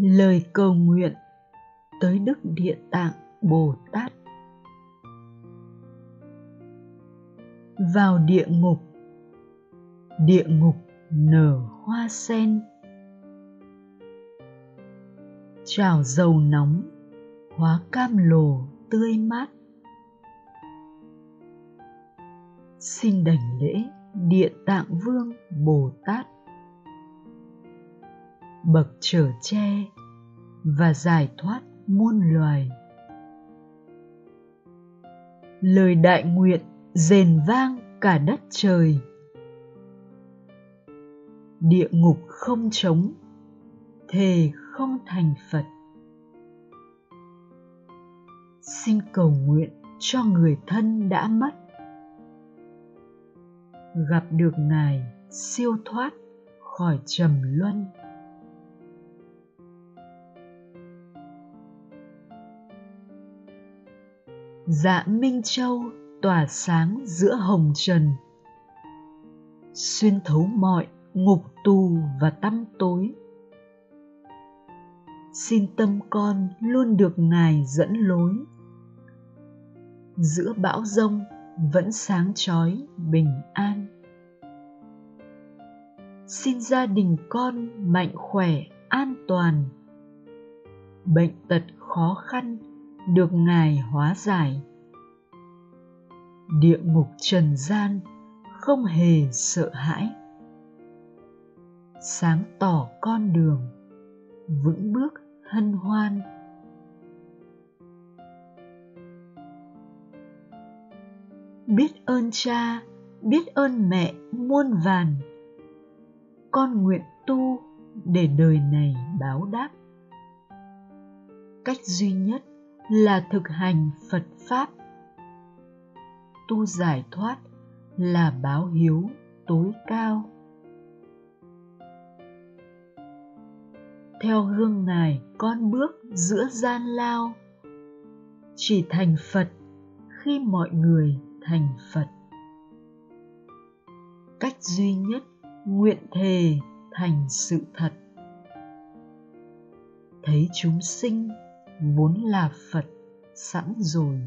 lời cầu nguyện tới đức địa tạng bồ tát. Vào địa ngục địa ngục nở hoa sen. Trào dầu nóng, hóa cam lồ tươi mát. Xin đảnh lễ địa tạng vương bồ tát. Bậc trở tre và giải thoát muôn loài. Lời đại nguyện rền vang cả đất trời. Địa ngục không trống, thề không thành phật. Xin cầu nguyện cho người thân đã mất. Gặp được ngài siêu thoát khỏi trầm luân. Dạ minh châu tỏa sáng giữa hồng trần. Xuyên thấu mọi ngục tù và tăm tối. Xin tâm con luôn được ngài dẫn lối. Giữa bão rông vẫn sáng chói bình an. Xin gia đình con mạnh khỏe an toàn. Bệnh tật khó khăn được ngài hóa giải. Địa ngục trần gian không hề sợ hãi. Sáng tỏ con đường, vững bước hân hoan. Biết ơn cha, biết ơn mẹ muôn vàn. Con nguyện tu để đời này báo đáp. Cách duy nhất là thực hành phật pháp. Tu giải thoát là báo hiếu tối cao. Theo gương ngài, con bước giữa gian lao. Chỉ thành phật khi mọi người thành phật. Cách duy nhất nguyện thề thành sự thật. Thấy chúng sinh vốn là phật sẵn rồi.